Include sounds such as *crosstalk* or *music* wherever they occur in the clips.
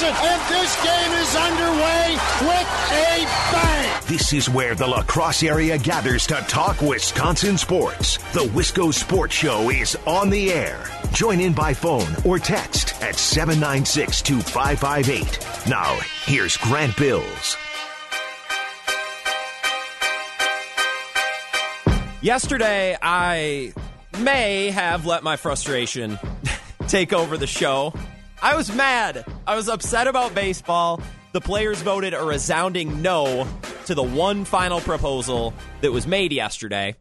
Johnson, and this game is underway with a bang. This is where the La Crosse area gathers to talk Wisconsin sports. The Wisco Sports Show is on the air. Join in by phone or text at 796 2558. Now, here's Grant Bills. Yesterday, I may have let my frustration *laughs* take over the show. I was mad. I was upset about baseball. The players voted a resounding no to the one final proposal that was made yesterday,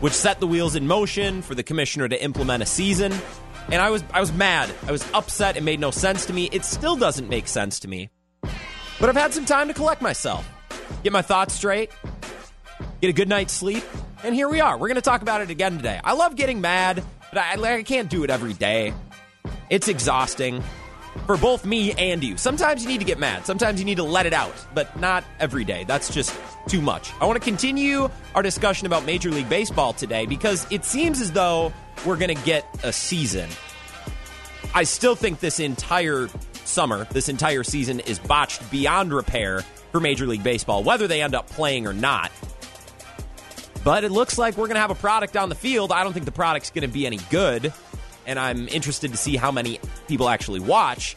which set the wheels in motion for the commissioner to implement a season. And I was I was mad. I was upset. It made no sense to me. It still doesn't make sense to me. But I've had some time to collect myself, get my thoughts straight, get a good night's sleep, and here we are. We're going to talk about it again today. I love getting mad, but I, I can't do it every day. It's exhausting for both me and you. Sometimes you need to get mad. Sometimes you need to let it out, but not every day. That's just too much. I want to continue our discussion about Major League Baseball today because it seems as though we're going to get a season. I still think this entire summer, this entire season is botched beyond repair for Major League Baseball, whether they end up playing or not. But it looks like we're going to have a product on the field. I don't think the product's going to be any good, and I'm interested to see how many people actually watch.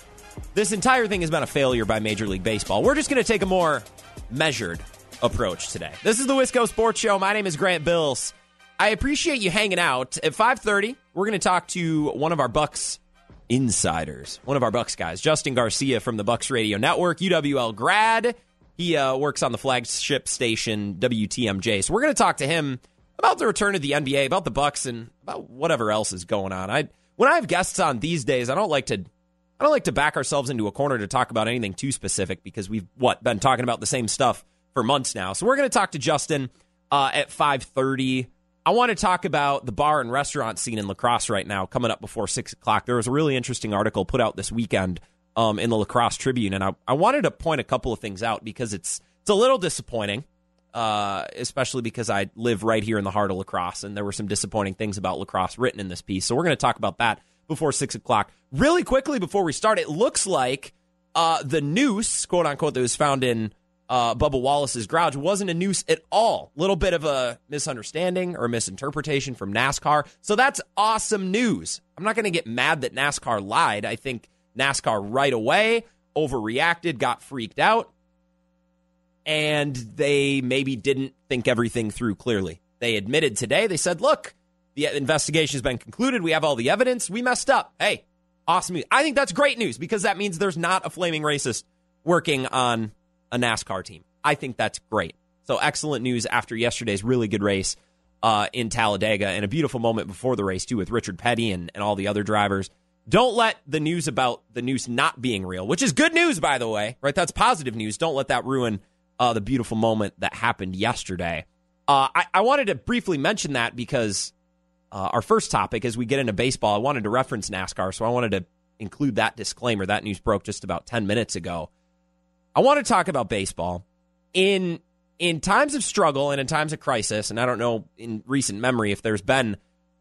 This entire thing has been a failure by Major League Baseball. We're just going to take a more measured approach today. This is the Wisco Sports Show. My name is Grant Bills. I appreciate you hanging out. At 5:30, we're going to talk to one of our Bucks insiders, one of our Bucks guys, Justin Garcia from the Bucks Radio Network, UWL grad. He uh, works on the flagship station WTMJ. So we're going to talk to him about the return of the NBA, about the Bucks, and about whatever else is going on. I when I have guests on these days, I don't like to I don't like to back ourselves into a corner to talk about anything too specific because we've what been talking about the same stuff for months now. So we're going to talk to Justin uh, at five thirty. I want to talk about the bar and restaurant scene in La Crosse right now, coming up before six o'clock. There was a really interesting article put out this weekend um, in the La Crosse Tribune, and I, I wanted to point a couple of things out because it's it's a little disappointing, uh, especially because I live right here in the heart of La Crosse, and there were some disappointing things about La Crosse written in this piece. So we're going to talk about that before six o'clock. Really quickly before we start, it looks like uh, the noose, quote unquote, that was found in uh, Bubba Wallace's garage wasn't a noose at all. Little bit of a misunderstanding or misinterpretation from NASCAR. So that's awesome news. I'm not going to get mad that NASCAR lied. I think NASCAR right away overreacted, got freaked out, and they maybe didn't think everything through clearly. They admitted today, they said, look, the investigation has been concluded. We have all the evidence. We messed up. Hey, awesome news. I think that's great news because that means there's not a flaming racist working on a NASCAR team. I think that's great. So excellent news after yesterday's really good race uh, in Talladega and a beautiful moment before the race, too, with Richard Petty and, and all the other drivers. Don't let the news about the news not being real, which is good news, by the way, right? That's positive news. Don't let that ruin uh, the beautiful moment that happened yesterday. Uh, I, I, wanted to briefly mention that because uh, our first topic, as we get into baseball, I wanted to reference NASCAR, so I wanted to include that disclaimer. That news broke just about 10 minutes ago. I want to talk about baseball in in times of struggle and in times of crisis, and I don't know in recent memory if there's been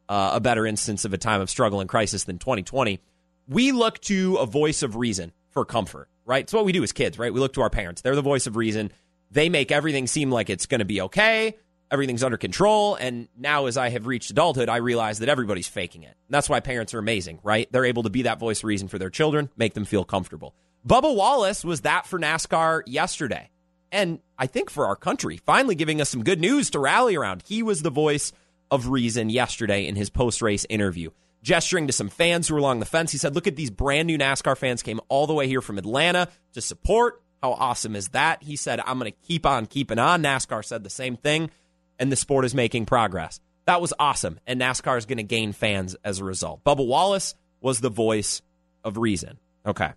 uh, a better instance of a time of struggle and crisis than 2020. We look to a voice of reason for comfort, right? It's what we do as kids, right? We look to our parents. They're the voice of reason. They make everything seem like it's going to be okay. Everything's under control. And now, as I have reached adulthood, I realize that everybody's faking it. And that's why parents are amazing, right? They're able to be that voice of reason for their children, make them feel comfortable. Bubba Wallace was that for NASCAR yesterday. And I think for our country, finally giving us some good news to rally around. He was the voice of reason yesterday in his post race interview. Gesturing to some fans who were along the fence, he said, Look at these brand new NASCAR fans came all the way here from Atlanta to support. How awesome is that? He said, I'm going to keep on keeping on. NASCAR said the same thing, and the sport is making progress. That was awesome, and NASCAR is going to gain fans as a result. Bubba Wallace was the voice of reason. Okay.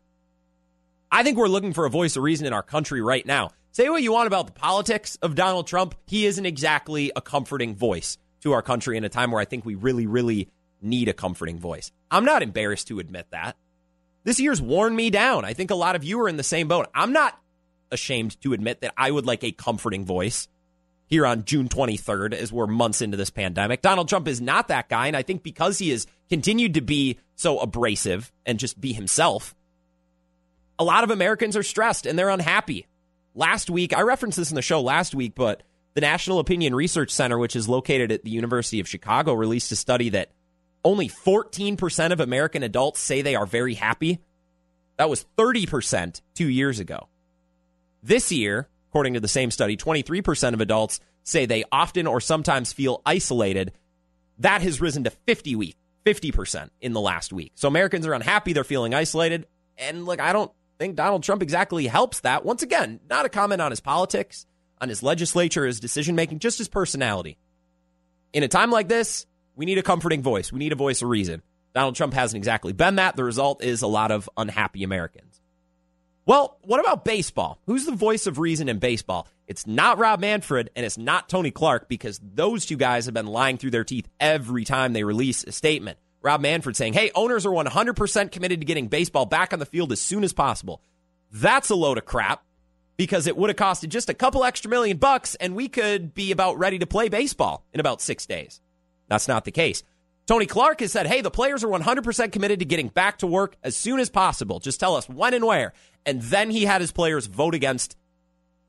I think we're looking for a voice of reason in our country right now. Say what you want about the politics of Donald Trump, he isn't exactly a comforting voice to our country in a time where I think we really, really need a comforting voice. I'm not embarrassed to admit that. This year's worn me down. I think a lot of you are in the same boat. I'm not ashamed to admit that I would like a comforting voice here on June 23rd as we're months into this pandemic. Donald Trump is not that guy. And I think because he has continued to be so abrasive and just be himself, a lot of Americans are stressed and they're unhappy. Last week, I referenced this in the show last week, but the National Opinion Research Center, which is located at the University of Chicago, released a study that only 14% of American adults say they are very happy. That was 30% two years ago. This year, according to the same study, 23% of adults say they often or sometimes feel isolated. That has risen to 50 week, 50% in the last week. So Americans are unhappy, they're feeling isolated. And look, I don't think Donald Trump exactly helps that. Once again, not a comment on his politics, on his legislature, his decision making, just his personality. In a time like this, we need a comforting voice. We need a voice of reason. Donald Trump hasn't exactly been that. The result is a lot of unhappy Americans. Well, what about baseball? Who's the voice of reason in baseball? It's not Rob Manfred and it's not Tony Clark because those two guys have been lying through their teeth every time they release a statement. Rob Manfred saying, hey, owners are 100% committed to getting baseball back on the field as soon as possible. That's a load of crap because it would have costed just a couple extra million bucks and we could be about ready to play baseball in about six days. That's not the case. Tony Clark has said, hey, the players are 100% committed to getting back to work as soon as possible. Just tell us when and where. And then he had his players vote against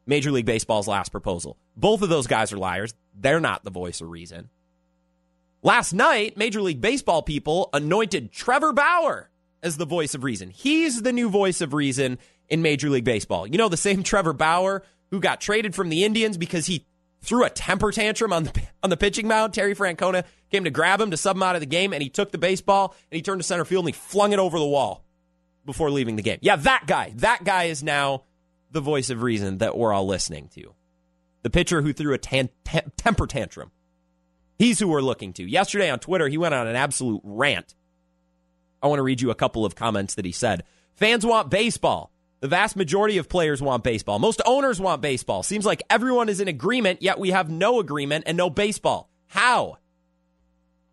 Major League Baseball's last proposal. Both of those guys are liars. They're not the voice of reason. Last night, Major League Baseball people anointed Trevor Bauer as the voice of reason. He's the new voice of reason in Major League Baseball. You know, the same Trevor Bauer who got traded from the Indians because he threw a temper tantrum on the on the pitching mound. Terry Francona came to grab him to sub him out of the game, and he took the baseball and he turned to center field and he flung it over the wall before leaving the game. Yeah, that guy. That guy is now the voice of reason that we're all listening to. The pitcher who threw a tan- temper tantrum. He's who we're looking to. Yesterday on Twitter, he went on an absolute rant. I want to read you a couple of comments that he said. Fans want baseball. The vast majority of players want baseball. Most owners want baseball. Seems like everyone is in agreement, yet we have no agreement and no baseball. How?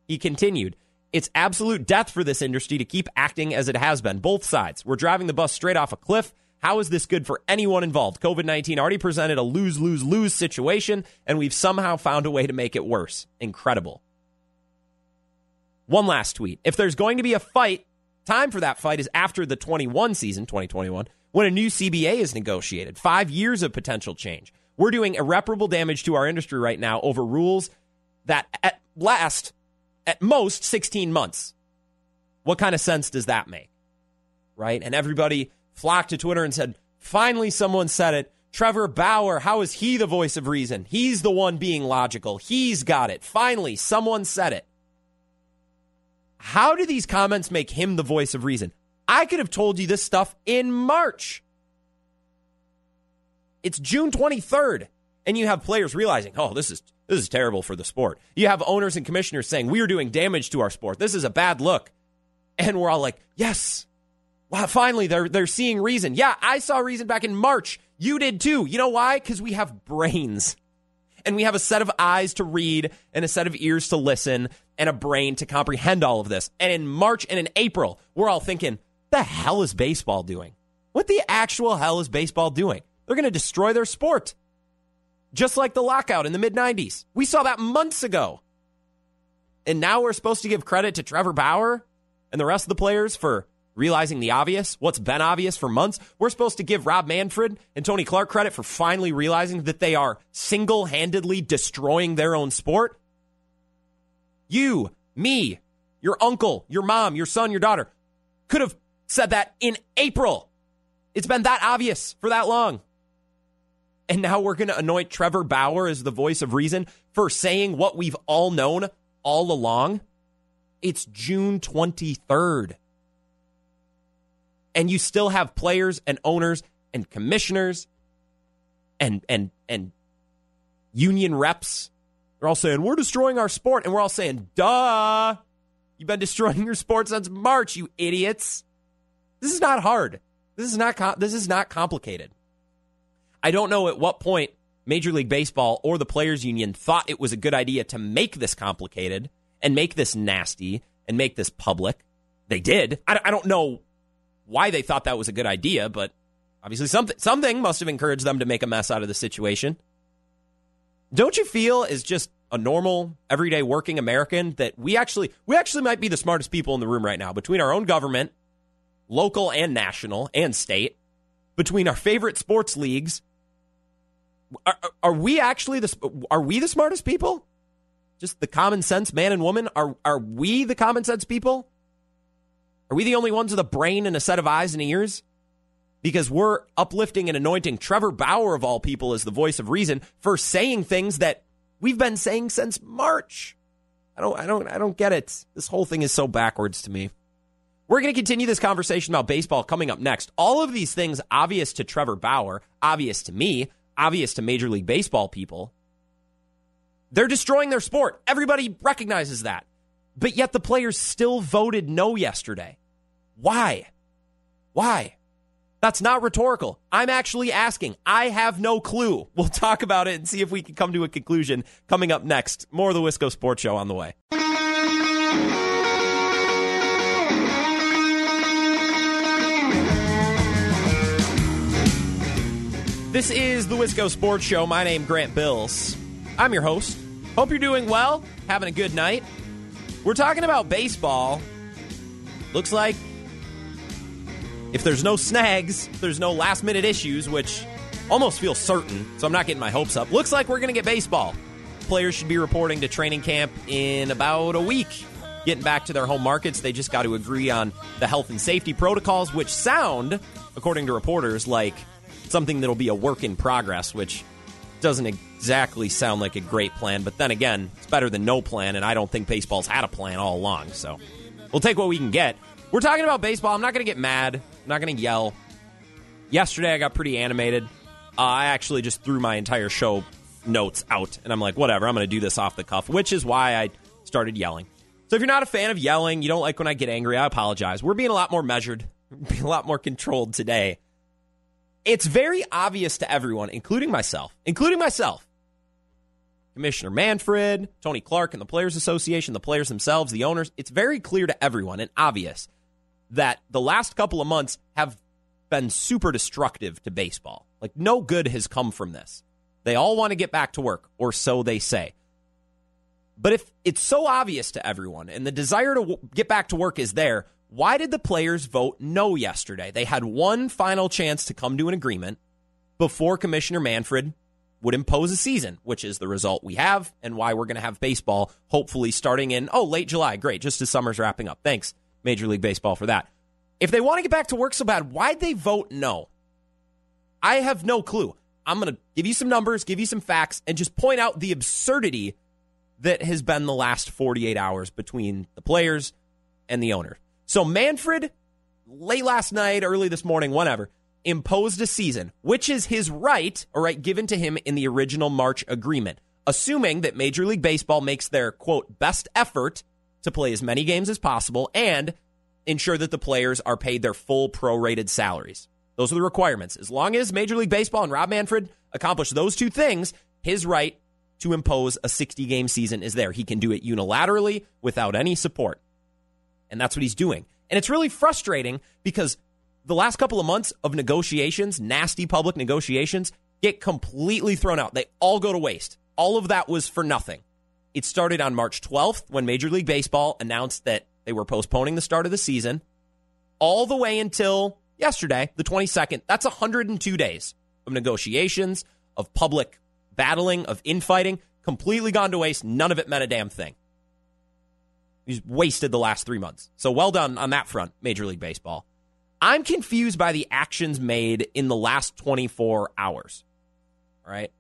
He continued, It's absolute death for this industry to keep acting as it has been. Both sides. We're driving the bus straight off a cliff. How is this good for anyone involved? COVID 19 already presented a lose, lose, lose situation, and we've somehow found a way to make it worse. Incredible. One last tweet. If there's going to be a fight, time for that fight is after the 21 season, 2021 when a new CBA is negotiated. Five years of potential change. We're doing irreparable damage to our industry right now over rules that at last, at most, 16 months. What kind of sense does that make? Right? And everybody flocked to Twitter and said, finally, someone said it. Trevor Bauer, how is he the voice of reason? He's the one being logical. He's got it. Finally, someone said it. How do these comments make him the voice of reason? I could have told you this stuff in March. It's June 23rd, and you have players realizing, oh, this is this is terrible for the sport. You have owners and commissioners saying we are doing damage to our sport. This is a bad look, and we're all like, yes, wow, finally they're they're seeing reason. Yeah, I saw reason back in March. You did too. You know why? Because we have brains. And we have a set of eyes to read and a set of ears to listen and a brain to comprehend all of this. And in March and in April, we're all thinking, the hell is baseball doing? What the actual hell is baseball doing? They're going to destroy their sport. Just like the lockout in the mid 90s. We saw that months ago. And now we're supposed to give credit to Trevor Bauer and the rest of the players for realizing the obvious, what's been obvious for months. We're supposed to give Rob Manfred and Tony Clark credit for finally realizing that they are single handedly destroying their own sport. You, me, your uncle, your mom, your son, your daughter could have said that in April. It's been that obvious for that long. And now we're going to anoint Trevor Bauer as the voice of reason for saying what we've all known all along. It's June 23rd. And you still have players and owners and commissioners and and and union reps. They're all saying, we're destroying our sport. And we're all saying, duh. You've been destroying your sport since March, you idiots. This is not hard. This is not com- this is not complicated. I don't know at what point Major League Baseball or the players union thought it was a good idea to make this complicated and make this nasty and make this public. They did. I, I don't know why they thought that was a good idea, but obviously something something must have encouraged them to make a mess out of the situation. Don't you feel as just a normal everyday working American that we actually we actually might be the smartest people in the room right now between our own government local and national and state, between our favorite sports leagues. Are, are we actually the are we the smartest people? Just the common sense man and woman? Are are we the common sense people? Are we the only ones with a brain and a set of eyes and ears? Because we're uplifting and anointing Trevor Bauer of all people as the voice of reason for saying things that we've been saying since March. I don't I don't I don't get it. This whole thing is so backwards to me. We're going to continue this conversation about baseball coming up next. All of these things obvious to Trevor Bauer, obvious to me, obvious to Major League Baseball people. They're destroying their sport. Everybody recognizes that. But yet the players still voted no yesterday. Why? Why? That's not rhetorical. I'm actually asking. I have no clue. *laughs* We'll talk about it and see if we can come to a conclusion coming up next. More of the Wisco Sports Show on the way. This is the Wisco Sports Show. My name Grant Bills. I'm your host. Hope you're doing well, having a good night. We're talking about baseball. Looks like if there's no snags, there's no last minute issues, which almost feels certain, so I'm not getting my hopes up. Looks like we're going to get baseball. Players should be reporting to training camp in about a week. Getting back to their home markets, they just got to agree on the health and safety protocols, which sound, according to reporters, like something that'll be a work in progress, which doesn't exactly sound like a great plan. But then again, it's better than no plan, and I don't think baseball's had a plan all along. So we'll take what we can get. We're talking about baseball. I'm not going to get mad. I'm not going to yell. Yesterday, I got pretty animated. Uh, I actually just threw my entire show notes out, and I'm like, whatever, I'm going to do this off the cuff, which is why I started yelling. So if you're not a fan of yelling, you don't like when I get angry, I apologize. We're being a lot more measured, *laughs* being a lot more controlled today. It's very obvious to everyone, including myself, including myself. Commissioner Manfred, Tony Clark, and the Players Association, the players themselves, the owners. It's very clear to everyone and obvious that the last couple of months have been super destructive to baseball. Like, no good has come from this. They all want to get back to work, or so they say. But if it's so obvious to everyone and the desire to w- get back to work is there, why did the players vote no yesterday? They had one final chance to come to an agreement before Commissioner Manfred would impose a season, which is the result we have and why we're going to have baseball hopefully starting in, oh, late July. Great, just as summer's wrapping up. Thanks, Major League Baseball, for that. If they want to get back to work so bad, why'd they vote no? I have no clue. I'm going to give you some numbers, give you some facts, and just point out the absurdity that has been the last 48 hours between the players and the owner. So Manfred, late last night, early this morning, whatever, imposed a season, which is his right, right, given to him in the original March agreement, assuming that Major League Baseball makes their quote best effort to play as many games as possible and ensure that the players are paid their full prorated salaries. Those are the requirements. As long as Major League Baseball and Rob Manfred accomplish those two things, his right to impose a 60 game season is there. He can do it unilaterally without any support. And that's what he's doing. And it's really frustrating because the last couple of months of negotiations, nasty public negotiations, get completely thrown out. They all go to waste. All of that was for nothing. It started on March 12th when Major League Baseball announced that they were postponing the start of the season, all the way until yesterday, the 22nd. That's 102 days of negotiations, of public battling, of infighting, completely gone to waste. None of it meant a damn thing. He's wasted the last three months. So well done on that front, Major League Baseball. I'm confused by the actions made in the last 24 hours. All right.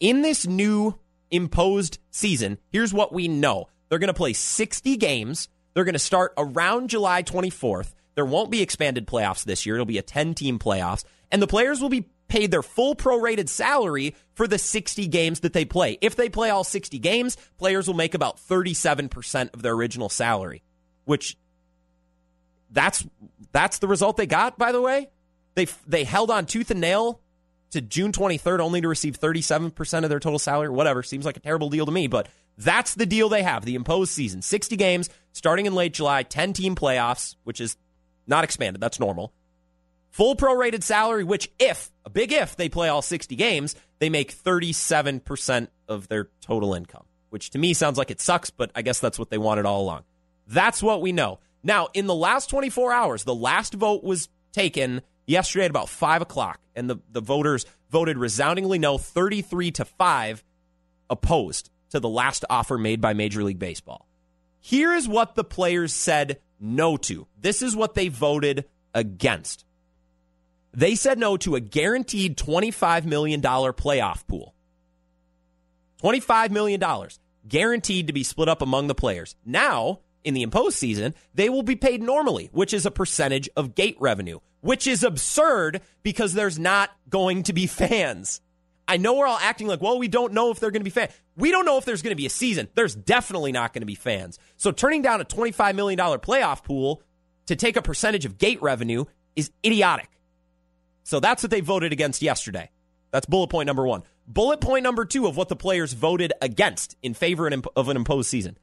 In this new imposed season, here's what we know they're going to play 60 games. They're going to start around July 24th. There won't be expanded playoffs this year. It'll be a 10 team playoffs. And the players will be paid their full prorated salary for the 60 games that they play. If they play all 60 games, players will make about 37% of their original salary, which that's that's the result they got, by the way. They they held on tooth and nail to June 23rd only to receive 37% of their total salary, whatever. Seems like a terrible deal to me, but that's the deal they have. The imposed season. 60 games starting in late July, 10 team playoffs, which is not expanded. That's normal. Full prorated salary, which if, a big if, they play all 60 games, they make 37% of their total income, which to me sounds like it sucks, but I guess that's what they wanted all along. That's what we know. Now, in the last 24 hours, the last vote was taken yesterday at about 5 o'clock, and the, the voters voted resoundingly no, 33 to 5 opposed to the last offer made by Major League Baseball. Here is what the players said no to. This is what they voted against. They said no to a guaranteed $25 million playoff pool. $25 million guaranteed to be split up among the players. Now, in the imposed season, they will be paid normally, which is a percentage of gate revenue, which is absurd because there's not going to be fans. I know we're all acting like, well, we don't know if they're going to be fans. We don't know if there's going to be a season. There's definitely not going to be fans. So turning down a $25 million playoff pool to take a percentage of gate revenue is idiotic. So that's what they voted against yesterday. That's bullet point number one. Bullet point number two of what the players voted against in favor of an imposed season.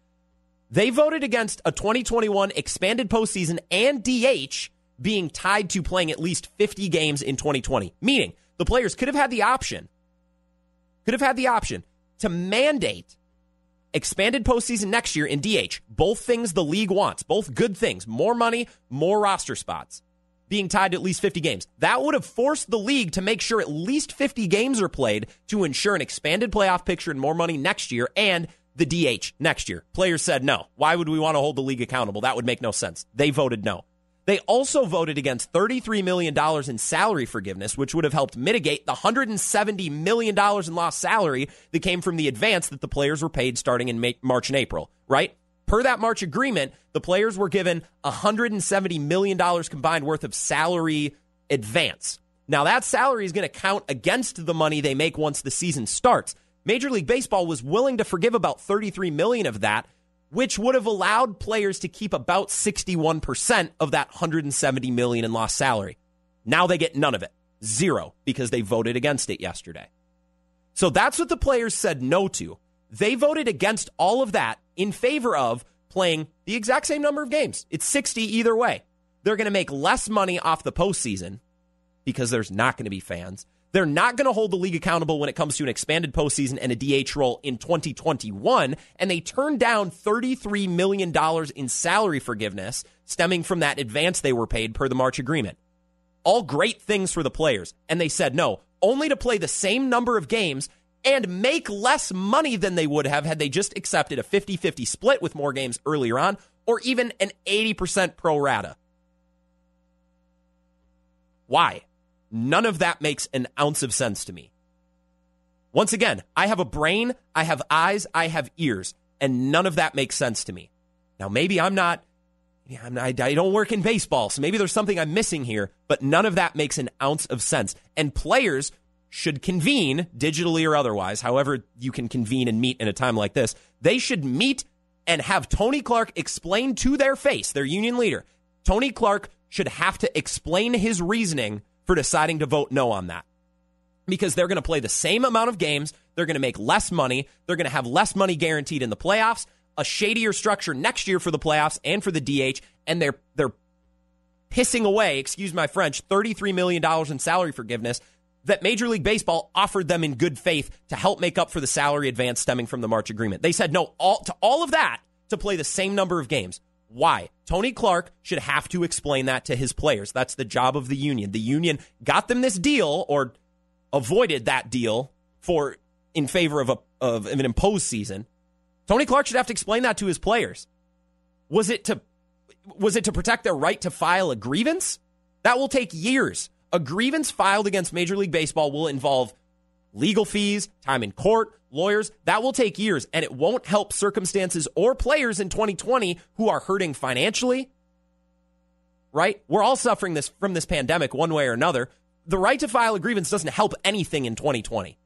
They voted against a 2021 expanded postseason and DH being tied to playing at least 50 games in 2020. Meaning, the players could have had the option, could have had the option to mandate expanded postseason next year in DH. Both things the league wants, both good things more money, more roster spots being tied to at least 50 games. That would have forced the league to make sure at least 50 games are played to ensure an expanded playoff picture and more money next year and the DH next year. Players said no. Why would we want to hold the league accountable? That would make no sense. They voted no. They also voted against $33 million in salary forgiveness, which would have helped mitigate the $170 million in lost salary that came from the advance that the players were paid starting in March and April, right? Per that March agreement, the players were given $170 million combined worth of salary advance. Now, that salary is going to count against the money they make once the season starts. Major League Baseball was willing to forgive about 33 million of that, which would have allowed players to keep about 61% of that 170 million in lost salary. Now they get none of it. Zero because they voted against it yesterday. So that's what the players said no to. They voted against all of that in favor of playing the exact same number of games. It's 60 either way. They're going to make less money off the postseason because there's not going to be fans. They're not going to hold the league accountable when it comes to an expanded postseason and a DH role in 2021. And they turned down $33 million in salary forgiveness stemming from that advance they were paid per the March agreement. All great things for the players. And they said no, only to play the same number of games and make less money than they would have had they just accepted a 50 50 split with more games earlier on, or even an 80% pro rata. Why? None of that makes an ounce of sense to me. Once again, I have a brain, I have eyes, I have ears, and none of that makes sense to me. Now, maybe I'm not, I'm not, I don't work in baseball, so maybe there's something I'm missing here, but none of that makes an ounce of sense. And players should convene, digitally or otherwise, however you can convene and meet in a time like this, they should meet and have Tony Clark explain to their face, their union leader. Tony Clark should have to explain his reasoning for deciding to vote no on that. Because they're going to play the same amount of games, they're going to make less money, they're going to have less money guaranteed in the playoffs, a shadier structure next year for the playoffs and for the DH, and they're they're pissing away, excuse my French, $33 million in salary forgiveness that Major League Baseball offered them in good faith to help make up for the salary advance stemming from the March agreement. They said no all, to all of that to play the same number of games. Why? Tony Clark should have to explain that to his players. That's the job of the union. The union got them this deal or avoided that deal for in favor of a of an imposed season. Tony Clark should have to explain that to his players. Was it to was it to protect their right to file a grievance? That will take years. A grievance filed against Major League Baseball will involve legal fees, time in court, lawyers. That will take years, and it won't help circumstances or players in 2020 who are hurting financially. Right? We're all suffering this from this pandemic one way or another. The right to file a grievance doesn't help anything in 2020.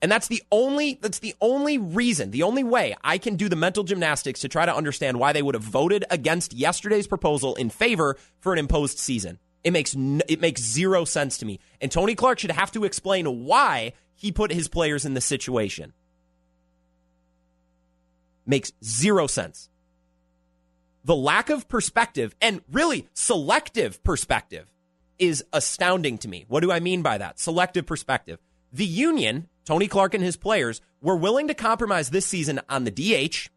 And that's the only that's the only reason, the only way I can do the mental gymnastics to try to understand why they would have voted against yesterday's proposal in favor for an imposed season. It makes it makes zero sense to me. And Tony Clark should have to explain why he put his players in this situation. Makes zero sense. The lack of perspective and really selective perspective is astounding to me. What do I mean by that? Selective perspective. The union, Tony Clark and his players, were willing to compromise this season on the DH,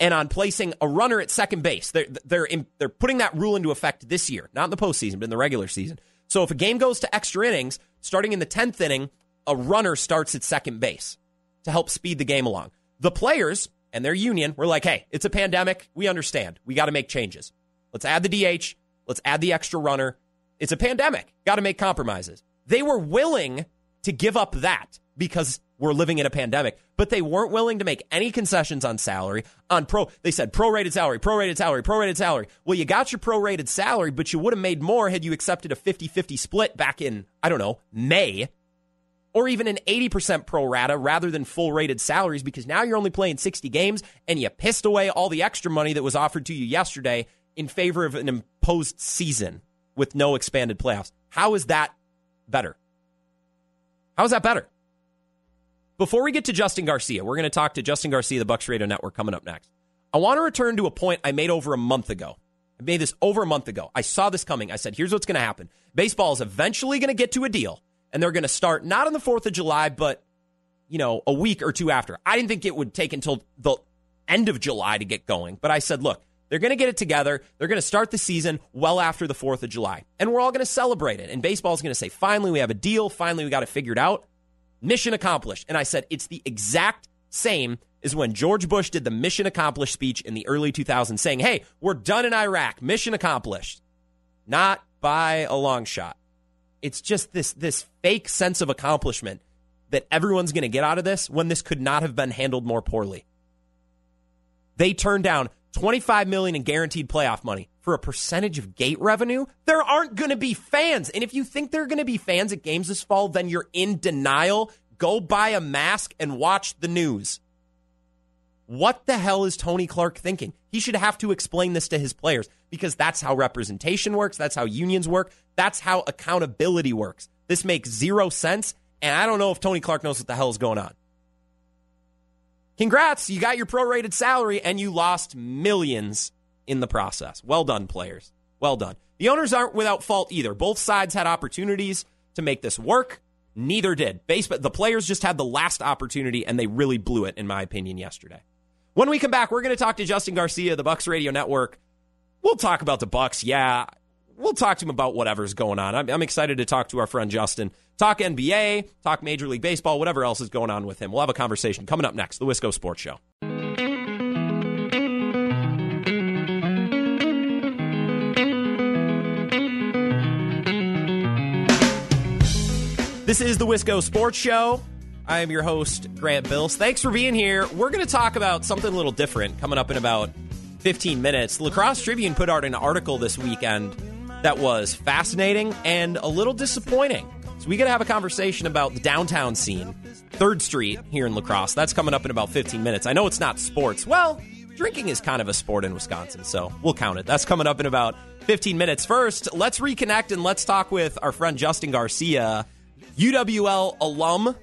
and on placing a runner at second base. They're they're in, they're putting that rule into effect this year, not in the postseason, but in the regular season. So if a game goes to extra innings, starting in the tenth inning, a runner starts at second base to help speed the game along. The players and their union were like, "Hey, it's a pandemic. We understand. We got to make changes. Let's add the DH. Let's add the extra runner. It's a pandemic. Got to make compromises." They were willing to give up that because we're living in a pandemic, but they weren't willing to make any concessions on salary. On pro, they said prorated salary, prorated salary, prorated salary. Well, you got your prorated salary, but you would have made more had you accepted a 50 50 split back in, I don't know, May, or even an 80% pro rata rather than full rated salaries because now you're only playing 60 games and you pissed away all the extra money that was offered to you yesterday in favor of an imposed season with no expanded playoffs. How is that better? How is that better? Before we get to Justin Garcia, we're going to talk to Justin Garcia, the Bucks Radio Network, coming up next. I want to return to a point I made over a month ago. I made this over a month ago. I saw this coming. I said, here's what's going to happen. Baseball is eventually going to get to a deal, and they're going to start not on the 4th of July, but, you know, a week or two after. I didn't think it would take until the end of July to get going, but I said, look, they're going to get it together. They're going to start the season well after the 4th of July, and we're all going to celebrate it. And baseball is going to say, finally, we have a deal. Finally, we got it figured out. Mission accomplished. And I said, it's the exact same as when George Bush did the mission accomplished speech in the early 2000s, saying, hey, we're done in Iraq. Mission accomplished. Not by a long shot. It's just this, this fake sense of accomplishment that everyone's going to get out of this when this could not have been handled more poorly. They turned down 25 million in guaranteed playoff money for a percentage of gate revenue, there aren't going to be fans. And if you think there are going to be fans at games this fall, then you're in denial. Go buy a mask and watch the news. What the hell is Tony Clark thinking? He should have to explain this to his players because that's how representation works. That's how unions work. That's how accountability works. This makes zero sense. And I don't know if Tony Clark knows what the hell is going on. Congrats, you got your prorated salary and you lost millions in the process. Well done, players. Well done. The owners aren't without fault either. Both sides had opportunities to make this work. Neither did. Baseball, the players just had the last opportunity and they really blew it, in my opinion, yesterday. When we come back, we're going to talk to Justin Garcia, the Bucks Radio Network. We'll talk about the Bucks. Yeah, we'll talk to him about whatever's going on. I'm, I'm, excited to talk to our friend Justin. Talk NBA, talk Major League Baseball, whatever else is going on with him. We'll have a conversation coming up next. The Wisco Sports Show. This is the Wisco Sports Show. I am your host, Grant Bills. Thanks for being here. We're going to talk about something a little different coming up in about 15 minutes. La Crosse Tribune put out an article this weekend that was fascinating and a little disappointing. So we got to have a conversation about the downtown scene, Third Street here in La Crosse. That's coming up in about 15 minutes. I know it's not sports. Well, drinking is kind of a sport in Wisconsin, so we'll count it. That's coming up in about 15 minutes. First, let's reconnect and let's talk with our friend Justin Garcia, UWL alum,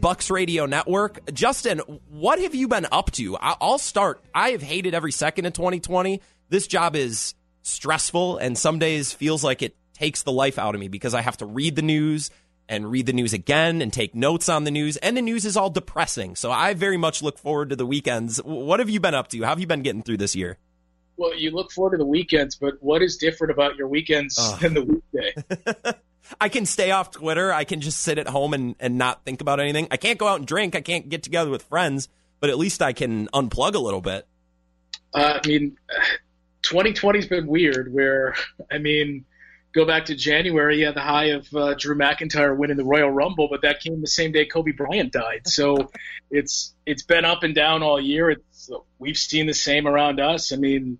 Bucks Radio Network. Justin, what have you been up to? I'll start. I have hated every second of 2020. This job is stressful and some days feels like it takes the life out of me because I have to read the news and read the news again and take notes on the news and the news is all depressing. So I very much look forward to the weekends. What have you been up to? How have you been getting through this year? Well, you look forward to the weekends, but what is different about your weekends oh. than the weekday? *laughs* I can stay off Twitter. I can just sit at home and, and not think about anything. I can't go out and drink. I can't get together with friends, but at least I can unplug a little bit. Uh, I mean, 2020's been weird. Where I mean, go back to January, you had the high of uh, Drew McIntyre winning the Royal Rumble, but that came the same day Kobe Bryant died. So *laughs* it's it's been up and down all year. It's we've seen the same around us. I mean,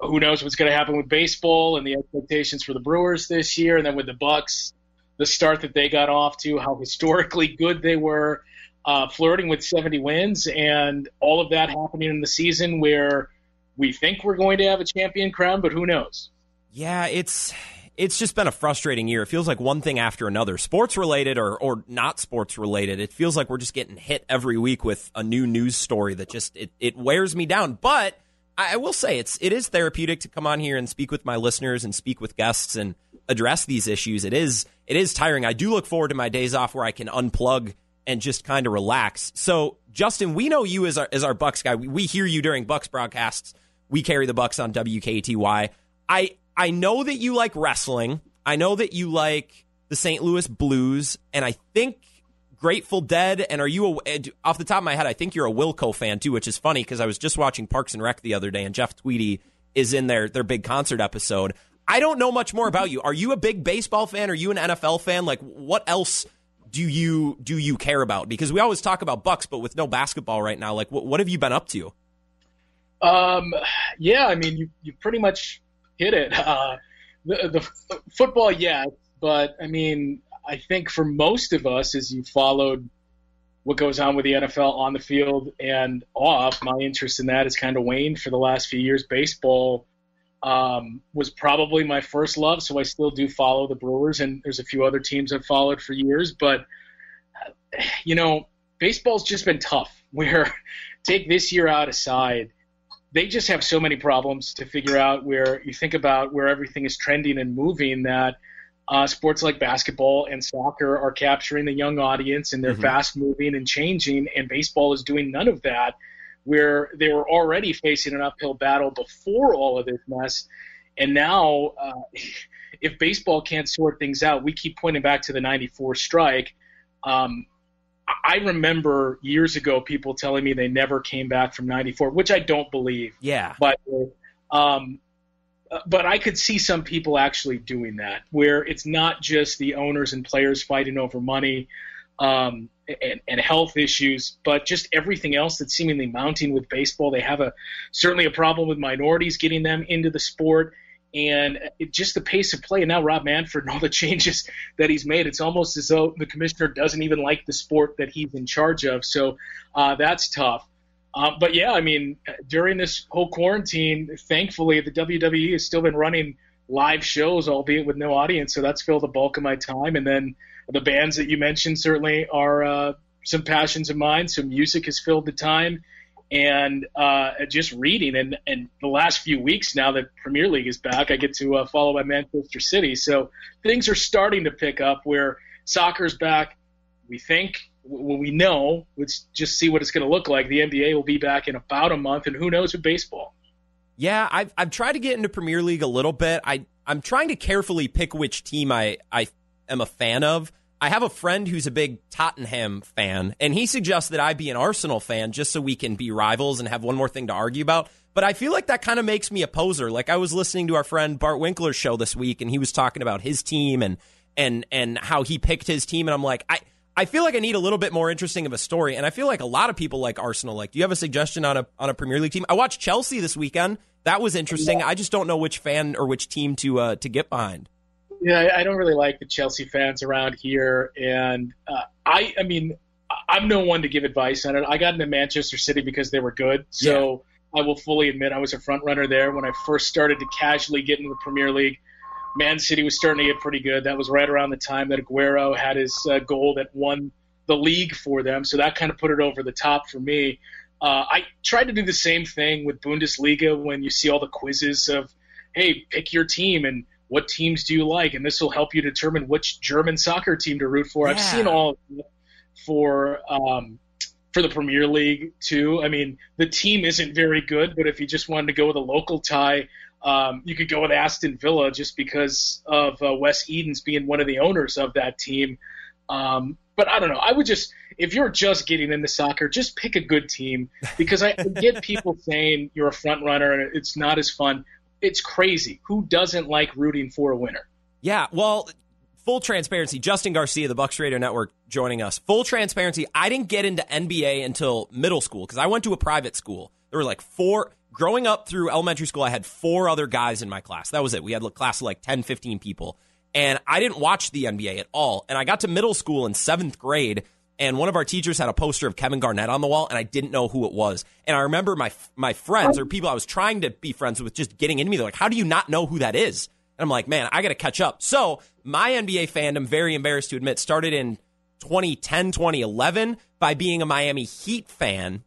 who knows what's going to happen with baseball and the expectations for the Brewers this year, and then with the Bucks, the start that they got off to, how historically good they were, uh, flirting with 70 wins, and all of that happening in the season where we think we're going to have a champion crown, but who knows? Yeah, it's it's just been a frustrating year. It feels like one thing after another, sports related or or not sports related. It feels like we're just getting hit every week with a new news story that just it, it wears me down. But I will say it's it is therapeutic to come on here and speak with my listeners and speak with guests and address these issues. It is it is tiring. I do look forward to my days off where I can unplug and just kind of relax. So, Justin, we know you as our as our Bucks guy. We, we hear you during Bucks broadcasts. We carry the Bucks on WKTY. I I know that you like wrestling. I know that you like the St. Louis Blues, and I think Grateful Dead. And are you a, off the top of my head? I think you're a Wilco fan too, which is funny because I was just watching Parks and Rec the other day, and Jeff Tweedy is in their their big concert episode. I don't know much more about you. Are you a big baseball fan? Are you an NFL fan? Like, what else do you do you care about? Because we always talk about Bucks, but with no basketball right now, like, what, what have you been up to? Um, yeah, I mean, you you pretty much hit it. *laughs* Uh, the, the football, yeah, but I mean, I think for most of us, as you followed what goes on with the NFL on the field and off, my interest in that has kind of waned for the last few years. Baseball um, was probably my first love, so I still do follow the Brewers, and there's a few other teams I've followed for years. But *sighs* you know, baseball's just been tough. *laughs* Where take this year out aside, they just have so many problems to figure out. Where you think about where everything is trending and moving, that uh, sports like basketball and soccer are capturing the young audience, and they're mm-hmm. fast moving and changing, and baseball is doing none of that where they were already facing an uphill battle before all of this mess. And now, uh, *laughs* if baseball can't sort things out, we keep pointing back to the 94 strike. Um, I remember years ago people telling me they never came back from 94, which I don't believe. Yeah. But, um, but I could see some people actually doing that, where it's not just the owners and players fighting over money. Um, and, and, health issues, but just everything else that's seemingly mounting with baseball. They have a certainly a problem with minorities getting them into the sport, and it, just the pace of play. And now Rob Manfred and all the changes that he's made, it's almost as though the commissioner doesn't even like the sport that he's in charge of. So uh, that's tough. Uh, but yeah, I mean, during this whole quarantine, thankfully the WWE has still been running live shows, albeit with no audience. So that's filled the bulk of my time, and then the bands that you mentioned certainly are uh, some passions of mine. So music has filled the time, and uh, just reading. And, and the last few weeks now that Premier League is back, I get to uh, follow my Manchester City. So things are starting to pick up where soccer's back. We think, well, we know. Let's just see what it's going to look like. The NBA will be back in about a month, and who knows with baseball. Yeah, I've I've tried to get into Premier League a little bit. I I'm trying to carefully pick which team I I am a fan of. I have a friend who's a big Tottenham fan, and he suggests that I be an Arsenal fan just so we can be rivals and have one more thing to argue about. But I feel like that kind of makes me a poser. Like I was listening to our friend Bart Winkler's show this week, and he was talking about his team and and and how he picked his team, and I'm like, I I feel like I need a little bit more interesting of a story, and I feel like a lot of people like Arsenal. Like, do you have a suggestion on a on a Premier League team? I watched Chelsea this weekend. That was interesting. I just don't know which fan or which team to uh, to get behind. Yeah, I don't really like the Chelsea fans around here, and uh, I, I mean, I'm no one to give advice on it. I got into Manchester City because they were good, so yeah. I will fully admit I was a front runner there when I first started to casually get into the Premier League. Man City was starting to get pretty good. That was right around the time that Aguero had his uh, goal that won the league for them, so that kind of put it over the top for me. Uh, I tried to do the same thing with Bundesliga when you see all the quizzes of, hey, pick your team and what teams do you like, and this will help you determine which German soccer team to root for. Yeah. I've seen all for um, for the Premier League too. I mean, the team isn't very good, but if you just wanted to go with a local tie, um, you could go with Aston Villa just because of uh, Wes Edens being one of the owners of that team. Um, but I don't know. I would just, if you're just getting into soccer, just pick a good team because I get people *laughs* saying you're a front runner and it's not as fun it's crazy. Who doesn't like rooting for a winner? Yeah, well, full transparency. Justin Garcia, the Bucks Radio Network, joining us. Full transparency. I didn't get into NBA until middle school because I went to a private school. There were like four. Growing up through elementary school, I had four other guys in my class. That was it. We had a class of like 10, 15 people. And I didn't watch the NBA at all. And I got to middle school in seventh grade and one of our teachers had a poster of Kevin Garnett on the wall, and I didn't know who it was. And I remember my my friends or people I was trying to be friends with just getting into me. They're like, "How do you not know who that is?" And I'm like, "Man, I got to catch up." So my NBA fandom, very embarrassed to admit, started in 2010, 2011 by being a Miami Heat fan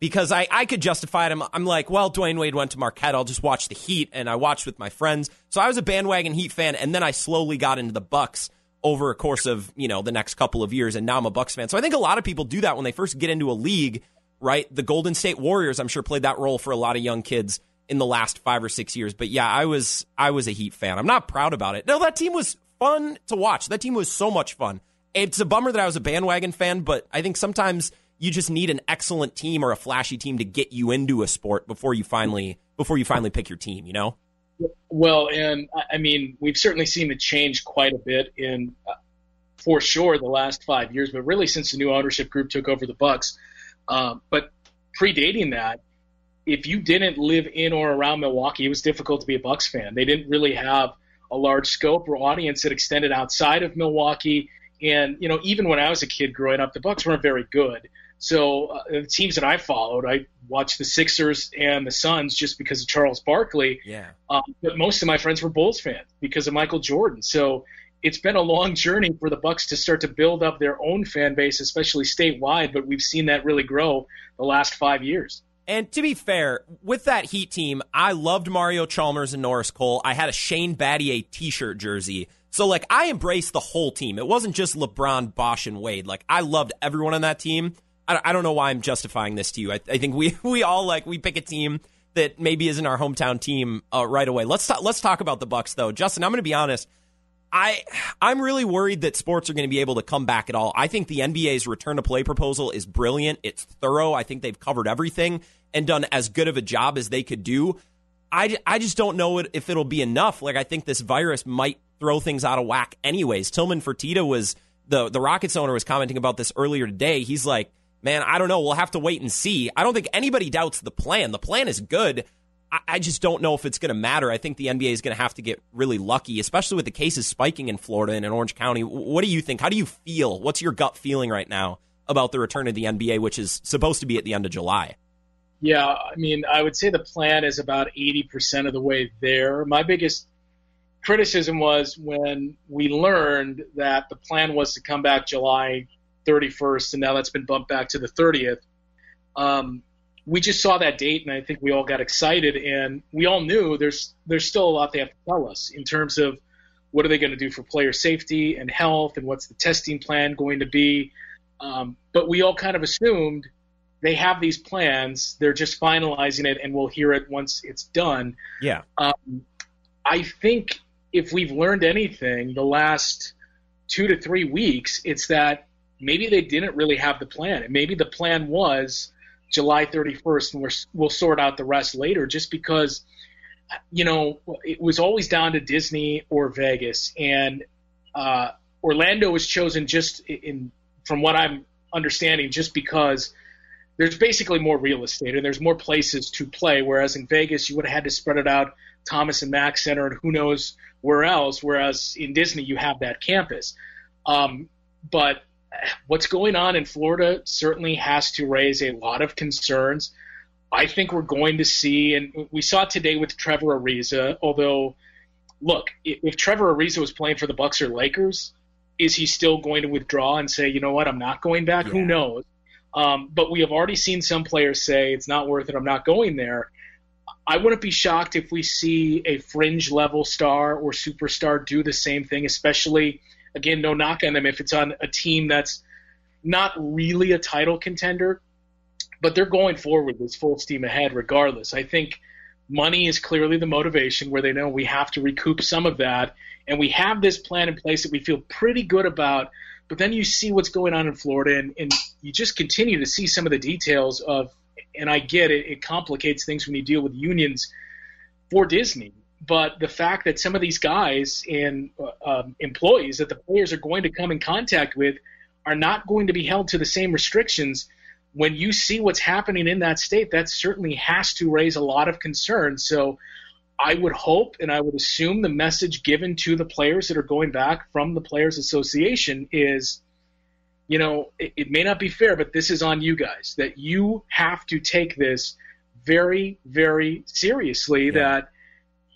because I, I could justify it. I'm, I'm like, well, Dwyane Wade went to Marquette. I'll just watch the Heat, and I watched with my friends. So I was a bandwagon Heat fan, and then I slowly got into the Bucks over a course of you know the next couple of years, and now I'm a Bucks fan. So I think a lot of people do that when they first get into a league, right? The Golden State Warriors, I'm sure, played that role for a lot of young kids in the last five or six years. But yeah, I was I was a Heat fan. I'm not proud about it. No, that team was fun to watch. That team was so much fun. It's a bummer that I was a bandwagon fan, but I think sometimes you just need an excellent team or a flashy team to get you into a sport before you finally before you finally pick your team. You know. Well, and I mean, we've certainly seen it change quite a bit in, uh, for sure, the last five years, but really since the new ownership group took over the Bucks. Um, but predating that, if you didn't live in or around Milwaukee, it was difficult to be a Bucks fan. They didn't really have a large scope or audience that extended outside of Milwaukee. And you know, even when I was a kid growing up, the Bucks weren't very good. So uh, the teams that I followed, I watched the Sixers and the Suns just because of Charles Barkley. Yeah. Um, but most of my friends were Bulls fans because of Michael Jordan. So it's been a long journey for the Bucks to start to build up their own fan base, especially statewide. But we've seen that really grow the last five years. And to be fair, with that Heat team, I loved Mario Chalmers and Norris Cole. I had a Shane Battier T-shirt jersey. So like I embraced the whole team. It wasn't just LeBron, Bosh, and Wade. Like I loved everyone on that team. I, don't know why I'm justifying this to you. I, I, think we *laughs* we all like we pick a team that maybe isn't our hometown team uh, right away. Let's talk, let's talk about the Bucks though. Justin, I'm going to be honest. I I'm really worried that sports are going to be able to come back at all. I think the NBA's return to play proposal is brilliant. It's thorough. I think they've covered everything and done as good of a job as they could do. I, I just don't know if it'll be enough. Like I think this virus might throw things out of whack anyways. Tillman Fertitta was the the Rockets owner was commenting about this earlier today. He's like man, I don't know. We'll have to wait and see. I don't think anybody doubts the plan. The plan is good. I, I just don't know if it's going to matter. I think the NBA is going to have to get really lucky, especially with the cases spiking in Florida and in Orange County. What do you think? How do you feel? What's your gut feeling right now about the return of the NBA, which is supposed to be at the end of July? Yeah, I mean, I would say the plan is about 80% of the way there. My biggest criticism was when we learned that the plan was to come back July 31st, and now that's been bumped back to the 30th. Um, we just saw that date, and I think we all got excited, and we all knew there's there's still a lot they have to tell us in terms of what are they going to do for player safety and health, and what's the testing plan going to be. Um, but we all kind of assumed they have these plans, they're just finalizing it, and we'll hear it once it's done. Yeah. Um, I think if we've learned anything the last two to three weeks, it's that maybe they didn't really have the plan. Maybe the plan was July 31st, and we're, we'll sort out the rest later. Just because, you know, it was always down to Disney or Vegas, and uh, Orlando was chosen just in, from what I'm understanding, just because there's basically more real estate and there's more places to play. Whereas in Vegas, you would have had to spread it out, Thomas and Mack Center, and who knows where else. Whereas in Disney, you have that campus. Um, but what's going on in Florida certainly has to raise a lot of concerns. I think we're going to see, and we saw today with Trevor Ariza. Although, look, if Trevor Ariza was playing for the Bucks or Lakers, is he still going to withdraw and say, you know what, I'm not going back? Yeah. Who knows? Um, but we have already seen some players say it's not worth it. I'm not going there. I wouldn't be shocked if we see a fringe level star or superstar do the same thing, especially Again, no knock on them if it's on a team that's not really a title contender, but they're going forward with full steam ahead regardless. I think money is clearly the motivation where they know we have to recoup some of that. And we have this plan in place that we feel pretty good about. But then you see what's going on in Florida, and, and you just continue to see some of the details of, and I get it, it complicates things when you deal with unions for Disney but the fact that some of these guys and uh, um, employees that the players are going to come in contact with are not going to be held to the same restrictions when you see what's happening in that state that certainly has to raise a lot of concern so i would hope and i would assume the message given to the players that are going back from the players association is you know it, it may not be fair but this is on you guys that you have to take this very very seriously yeah. that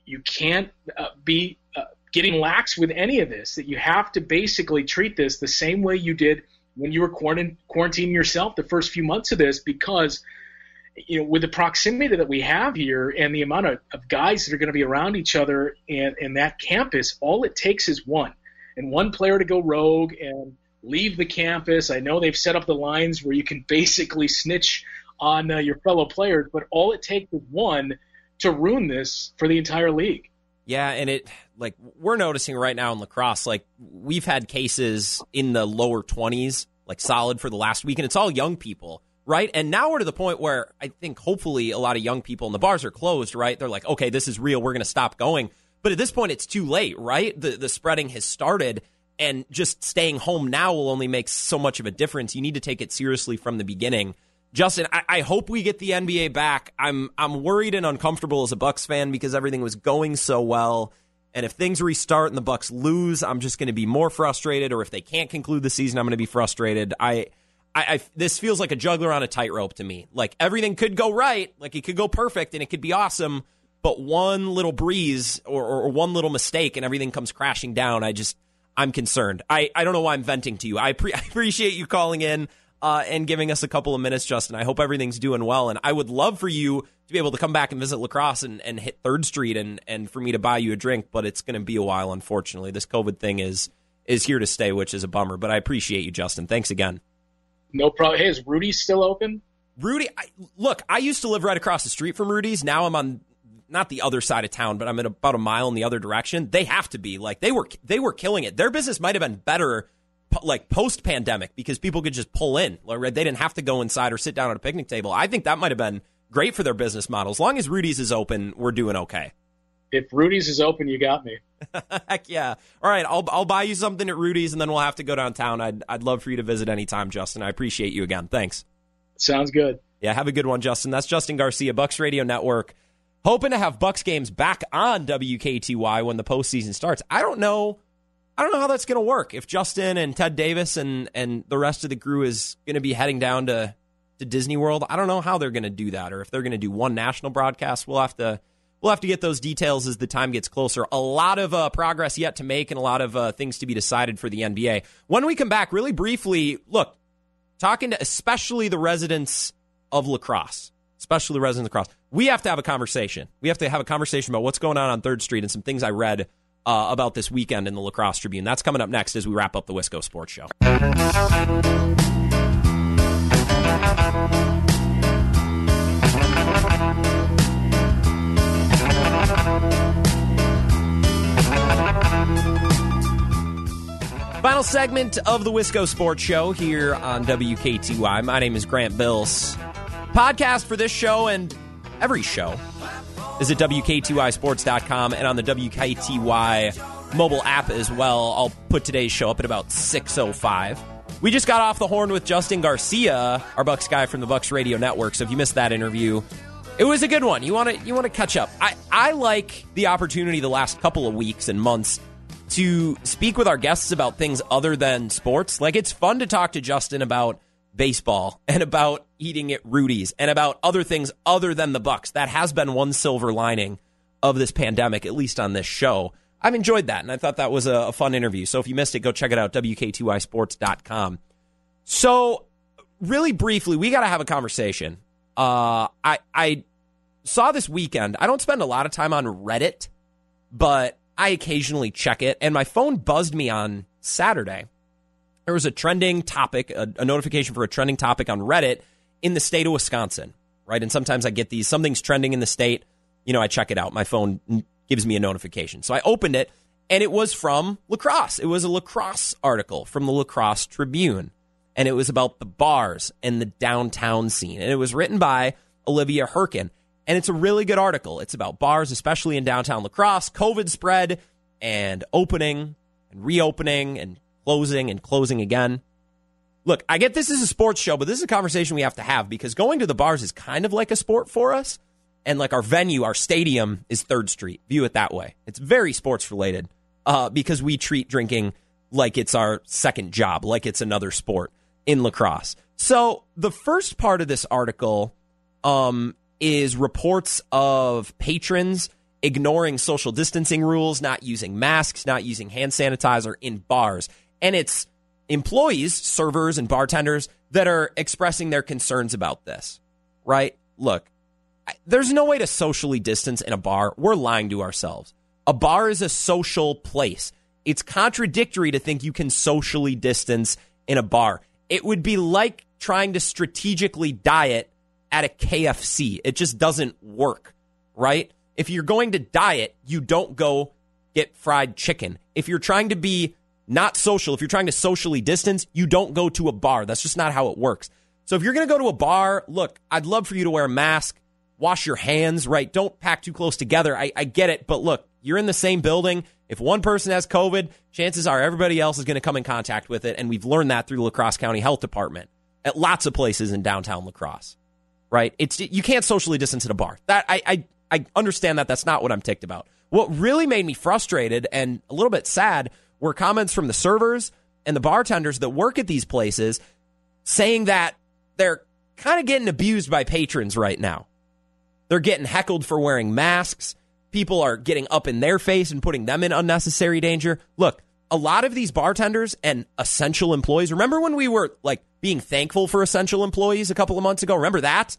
you can't uh, be uh, getting lax with any of this. That you have to basically treat this the same way you did when you were quarant- quarantining yourself the first few months of this, because you know with the proximity that we have here and the amount of, of guys that are going to be around each other and, and that campus, all it takes is one. and one player to go rogue and leave the campus. I know they've set up the lines where you can basically snitch on uh, your fellow players, but all it takes is one to ruin this for the entire league. Yeah, and it like we're noticing right now in La Crosse, like we've had cases in the lower 20s, like solid for the last week, and it's all young people, right? And now we're to the point where I think hopefully a lot of young people and the bars are closed, right? They're like, okay, this is real, we're going to stop going. But at this point, it's too late, right? The the spreading has started, and just staying home now will only make so much of a difference. You need to take it seriously from the beginning. Justin, I, I, hope we get the NBA back. I'm I'm worried and uncomfortable as a Bucks fan because everything was going so well. And if things restart and the Bucks lose, I'm just going to be more frustrated. Or if they can't conclude the season, I'm going to be frustrated. I, I, I this feels like a juggler on a tightrope to me. Like everything could go right, like it could go perfect, and it could be awesome. But one little breeze or, or, one little mistake, and everything comes crashing down. I just I'm concerned. I, I don't know why I'm venting to you. I, pre- *laughs* I appreciate you calling in uh, and giving us a couple of minutes, Justin. I hope everything's doing well, and I would love for you to be able to come back and visit La Crosse and, and hit Third Street and and for me to buy you a drink. But it's going to be a while, unfortunately. This COVID thing is is here to stay, which is a bummer. But I appreciate you, Justin. Thanks again. No problem. Hey, is Rudy's still open? Rudy, I, look, I used to live right across the street from Rudy's. Now I'm on not the other side of town, but I'm in about a mile in the other direction. They have to be like they were they were killing it. Their business might have been better like post pandemic because people could just pull in. They didn't have to go inside or sit down at a picnic table. I think that might have been great for their business model. As long as Rudy's is open, we're doing okay. If Rudy's is open, you got me. *laughs* Heck yeah! All right, I'll I'll buy you something at Rudy's, and then we'll have to go downtown. I'd I'd love for you to visit anytime, Justin. I appreciate you again. Thanks. Sounds good. Yeah, have a good one, Justin. That's Justin Garcia, Bucks Radio Network. Hoping to have Bucks games back on WKTY when the postseason starts. I don't know I don't know how that's going to work. If Justin and Ted Davis and and the rest of the crew is going to be heading down to to Disney World, I don't know how they're going to do that, or if they're going to do one national broadcast. We'll have to we'll have to get those details as the time gets closer. A lot of uh, progress yet to make, and a lot of uh, things to be decided for the NBA. When we come back, really briefly, look, talking to especially the residents of La Crosse, especially the residents of La Crosse, we have to have a conversation. We have to have a conversation about what's going on on Third Street and some things I read uh, about this weekend in the La Crosse Tribune. That's coming up next as we wrap up the Wisco Sports Show. Final segment of the Wisco Sports Show here on WKTY. My name is Grant Bills. Podcast for this show and every show is at WKTYSports.com and on the WKTY mobile app as well. I'll put today's show up at about 6.05. We just got off the horn with Justin Garcia, our Bucks guy from the Bucks Radio Network. So if you missed that interview, it was a good one. You want to you want to catch up. I, I like the opportunity the last couple of weeks and months to speak with our guests about things other than sports. Like it's fun to talk to Justin about baseball *laughs* and about eating at Rudy's and about other things other than the Bucks. That has been one silver lining of this pandemic, at least on this show. I've enjoyed that, and I thought that was a, a fun interview. So if you missed it, go check it out, WKTYSports.com. So, really briefly, we got to have a conversation. Uh, I, I saw this weekend, I don't spend a lot of time on Reddit, but I occasionally check it, and my phone buzzed me on Saturday there was a trending topic, a, a, notification for a trending topic on Reddit in the state of Wisconsin, right? And sometimes I get these, something's trending in the state, you know, I check it out. My phone gives me a notification. So I opened it and it was from La Crosse. It was a La Crosse article from the La Crosse Tribune. And it was about the bars and the downtown scene. And it was written by Olivia Herkin. And it's a really good article. It's about bars, especially in downtown La Crosse, COVID spread and opening and reopening and closing and closing again. Look, I get this is a sports show, but this is a conversation we have to have because going to the bars is kind of like a sport for us. And like our venue, our stadium is Third Street. View it that way. It's very sports related uh, because we treat drinking like it's our second job, like it's another sport in La Crosse. So the first part of this article um, is reports of patrons ignoring social distancing rules, not using masks, not using hand sanitizer in bars and it's employees, servers, and bartenders that are expressing their concerns about this, right? Look, there's no way to socially distance in a bar. We're lying to ourselves. A bar is a social place. It's contradictory to think you can socially distance in a bar. It would be like trying to strategically diet at a KFC. It just doesn't work, right? If you're going to diet, you don't go get fried chicken. If you're trying to be not social, if you're trying to socially distance, you don't go to a bar. That's just not how it works. So if you're going to go to a bar, look, I'd love for you to wear a mask, wash your hands, right? Don't pack too close together. I, I get it, but look, you're in the same building. If one person has COVID, chances are everybody else is going to come in contact with it. And we've learned that through the La Crosse County Health Department at lots of places in downtown La Crosse, right? It's you can't socially distance at a bar. That I, I I understand that. That's not what I'm ticked about. What really made me frustrated and a little bit sad were comments from the servers and the bartenders that work at these places saying that they're kind of getting abused by patrons right now. They're getting heckled for wearing masks. People are getting up in their face and putting them in unnecessary danger. Look, a lot of these bartenders and essential employees, remember when we were like being thankful for essential employees a couple of months ago? Remember that?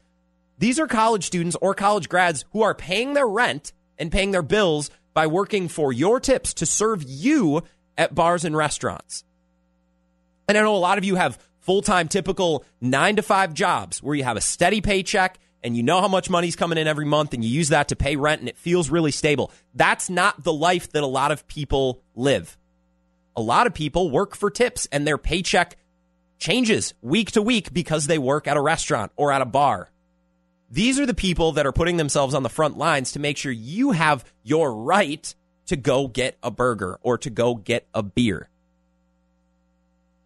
These are college students or college grads who are paying their rent and paying their bills by working for your tips to serve you at bars and restaurants. And I know a lot of you have full time, typical nine to five jobs where you have a steady paycheck and you know how much money's coming in every month and you use that to pay rent and it feels really stable. That's not the life that a lot of people live. A lot of people work for tips and their paycheck changes week to week because they work at a restaurant or at a bar. These are the people that are putting themselves on the front lines to make sure you have your right to go get a burger or to go get a beer.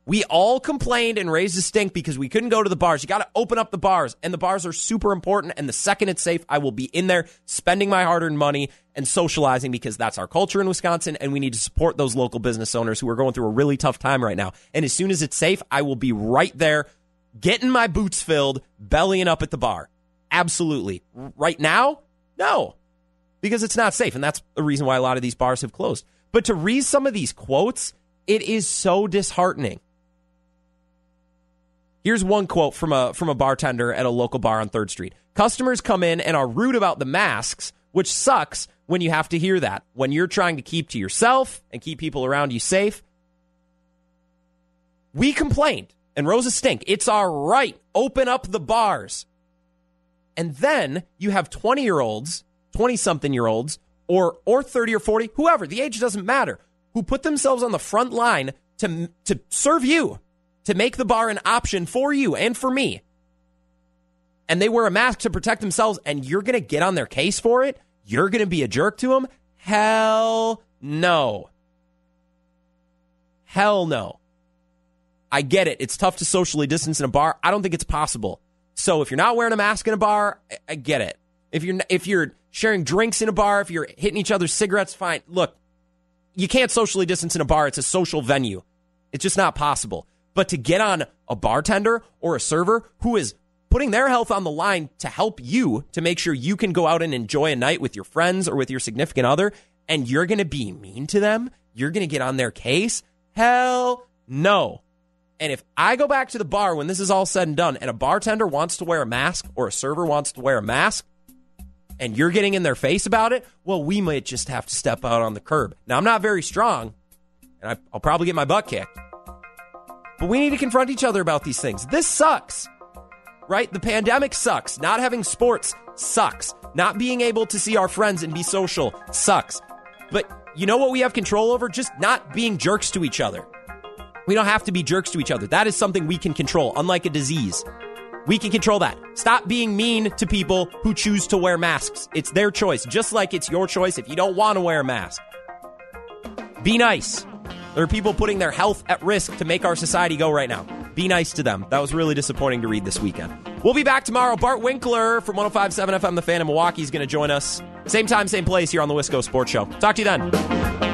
We all complained and raised a stink because we couldn't go to the bars. You got to open up the bars, and the bars are super important. And the second it's safe, I will be in there spending my hard earned money and socializing because that's our culture in Wisconsin. And we need to support those local business owners who are going through a really tough time right now. And as soon as it's safe, I will be right there getting my boots filled, bellying up at the bar. Absolutely. Right now, no, because it's not safe. And that's the reason why a lot of these bars have closed. But to read some of these quotes, it is so disheartening. Here's one quote from a from a bartender at a local bar on 3rd Street. Customers come in and are rude about the masks, which sucks when you have to hear that. When you're trying to keep to yourself and keep people around you safe. We complained, and Rosa stink. It's our right. Open up the bars. And then you have 20 year olds, 20 something year olds, or or 30 or 40, whoever, the age doesn't matter, who put themselves on the front line to to serve you to make the bar an option for you and for me. And they wear a mask to protect themselves, and you're going to get on their case for it? You're going to be a jerk to them? Hell no. Hell no. I get it. It's tough to socially distance in a bar. I don't think it's possible. So if you're not wearing a mask in a bar, I get it. If you're if you're sharing drinks in a bar, if you're hitting each other's cigarettes, fine. Look, you can't socially distance in a bar. It's a social venue. It's just not possible. But to get on a bartender or a server who is putting their health on the line to help you to make sure you can go out and enjoy a night with your friends or with your significant other, and you're going to be mean to them, you're going to get on their case? Hell no. And if I go back to the bar when this is all said and done and a bartender wants to wear a mask or a server wants to wear a mask, and you're getting in their face about it, well, we might just have to step out on the curb. Now, I'm not very strong, and I'll probably get my butt kicked. But we need to confront each other about these things. This sucks, right? The pandemic sucks. Not having sports sucks. Not being able to see our friends and be social sucks. But you know what we have control over? Just not being jerks to each other. We don't have to be jerks to each other. That is something we can control, unlike a disease. We can control that. Stop being mean to people who choose to wear masks. It's their choice, just like it's your choice if you don't want to wear a mask. Be nice. There are people putting their health at risk to make our society go right now. Be nice to them. That was really disappointing to read this weekend. We'll be back tomorrow. Bart Winkler from 1057 FM The Fan in Milwaukee is going to join us. Same time, same place here on the Wisco Sports Show. Talk to you then.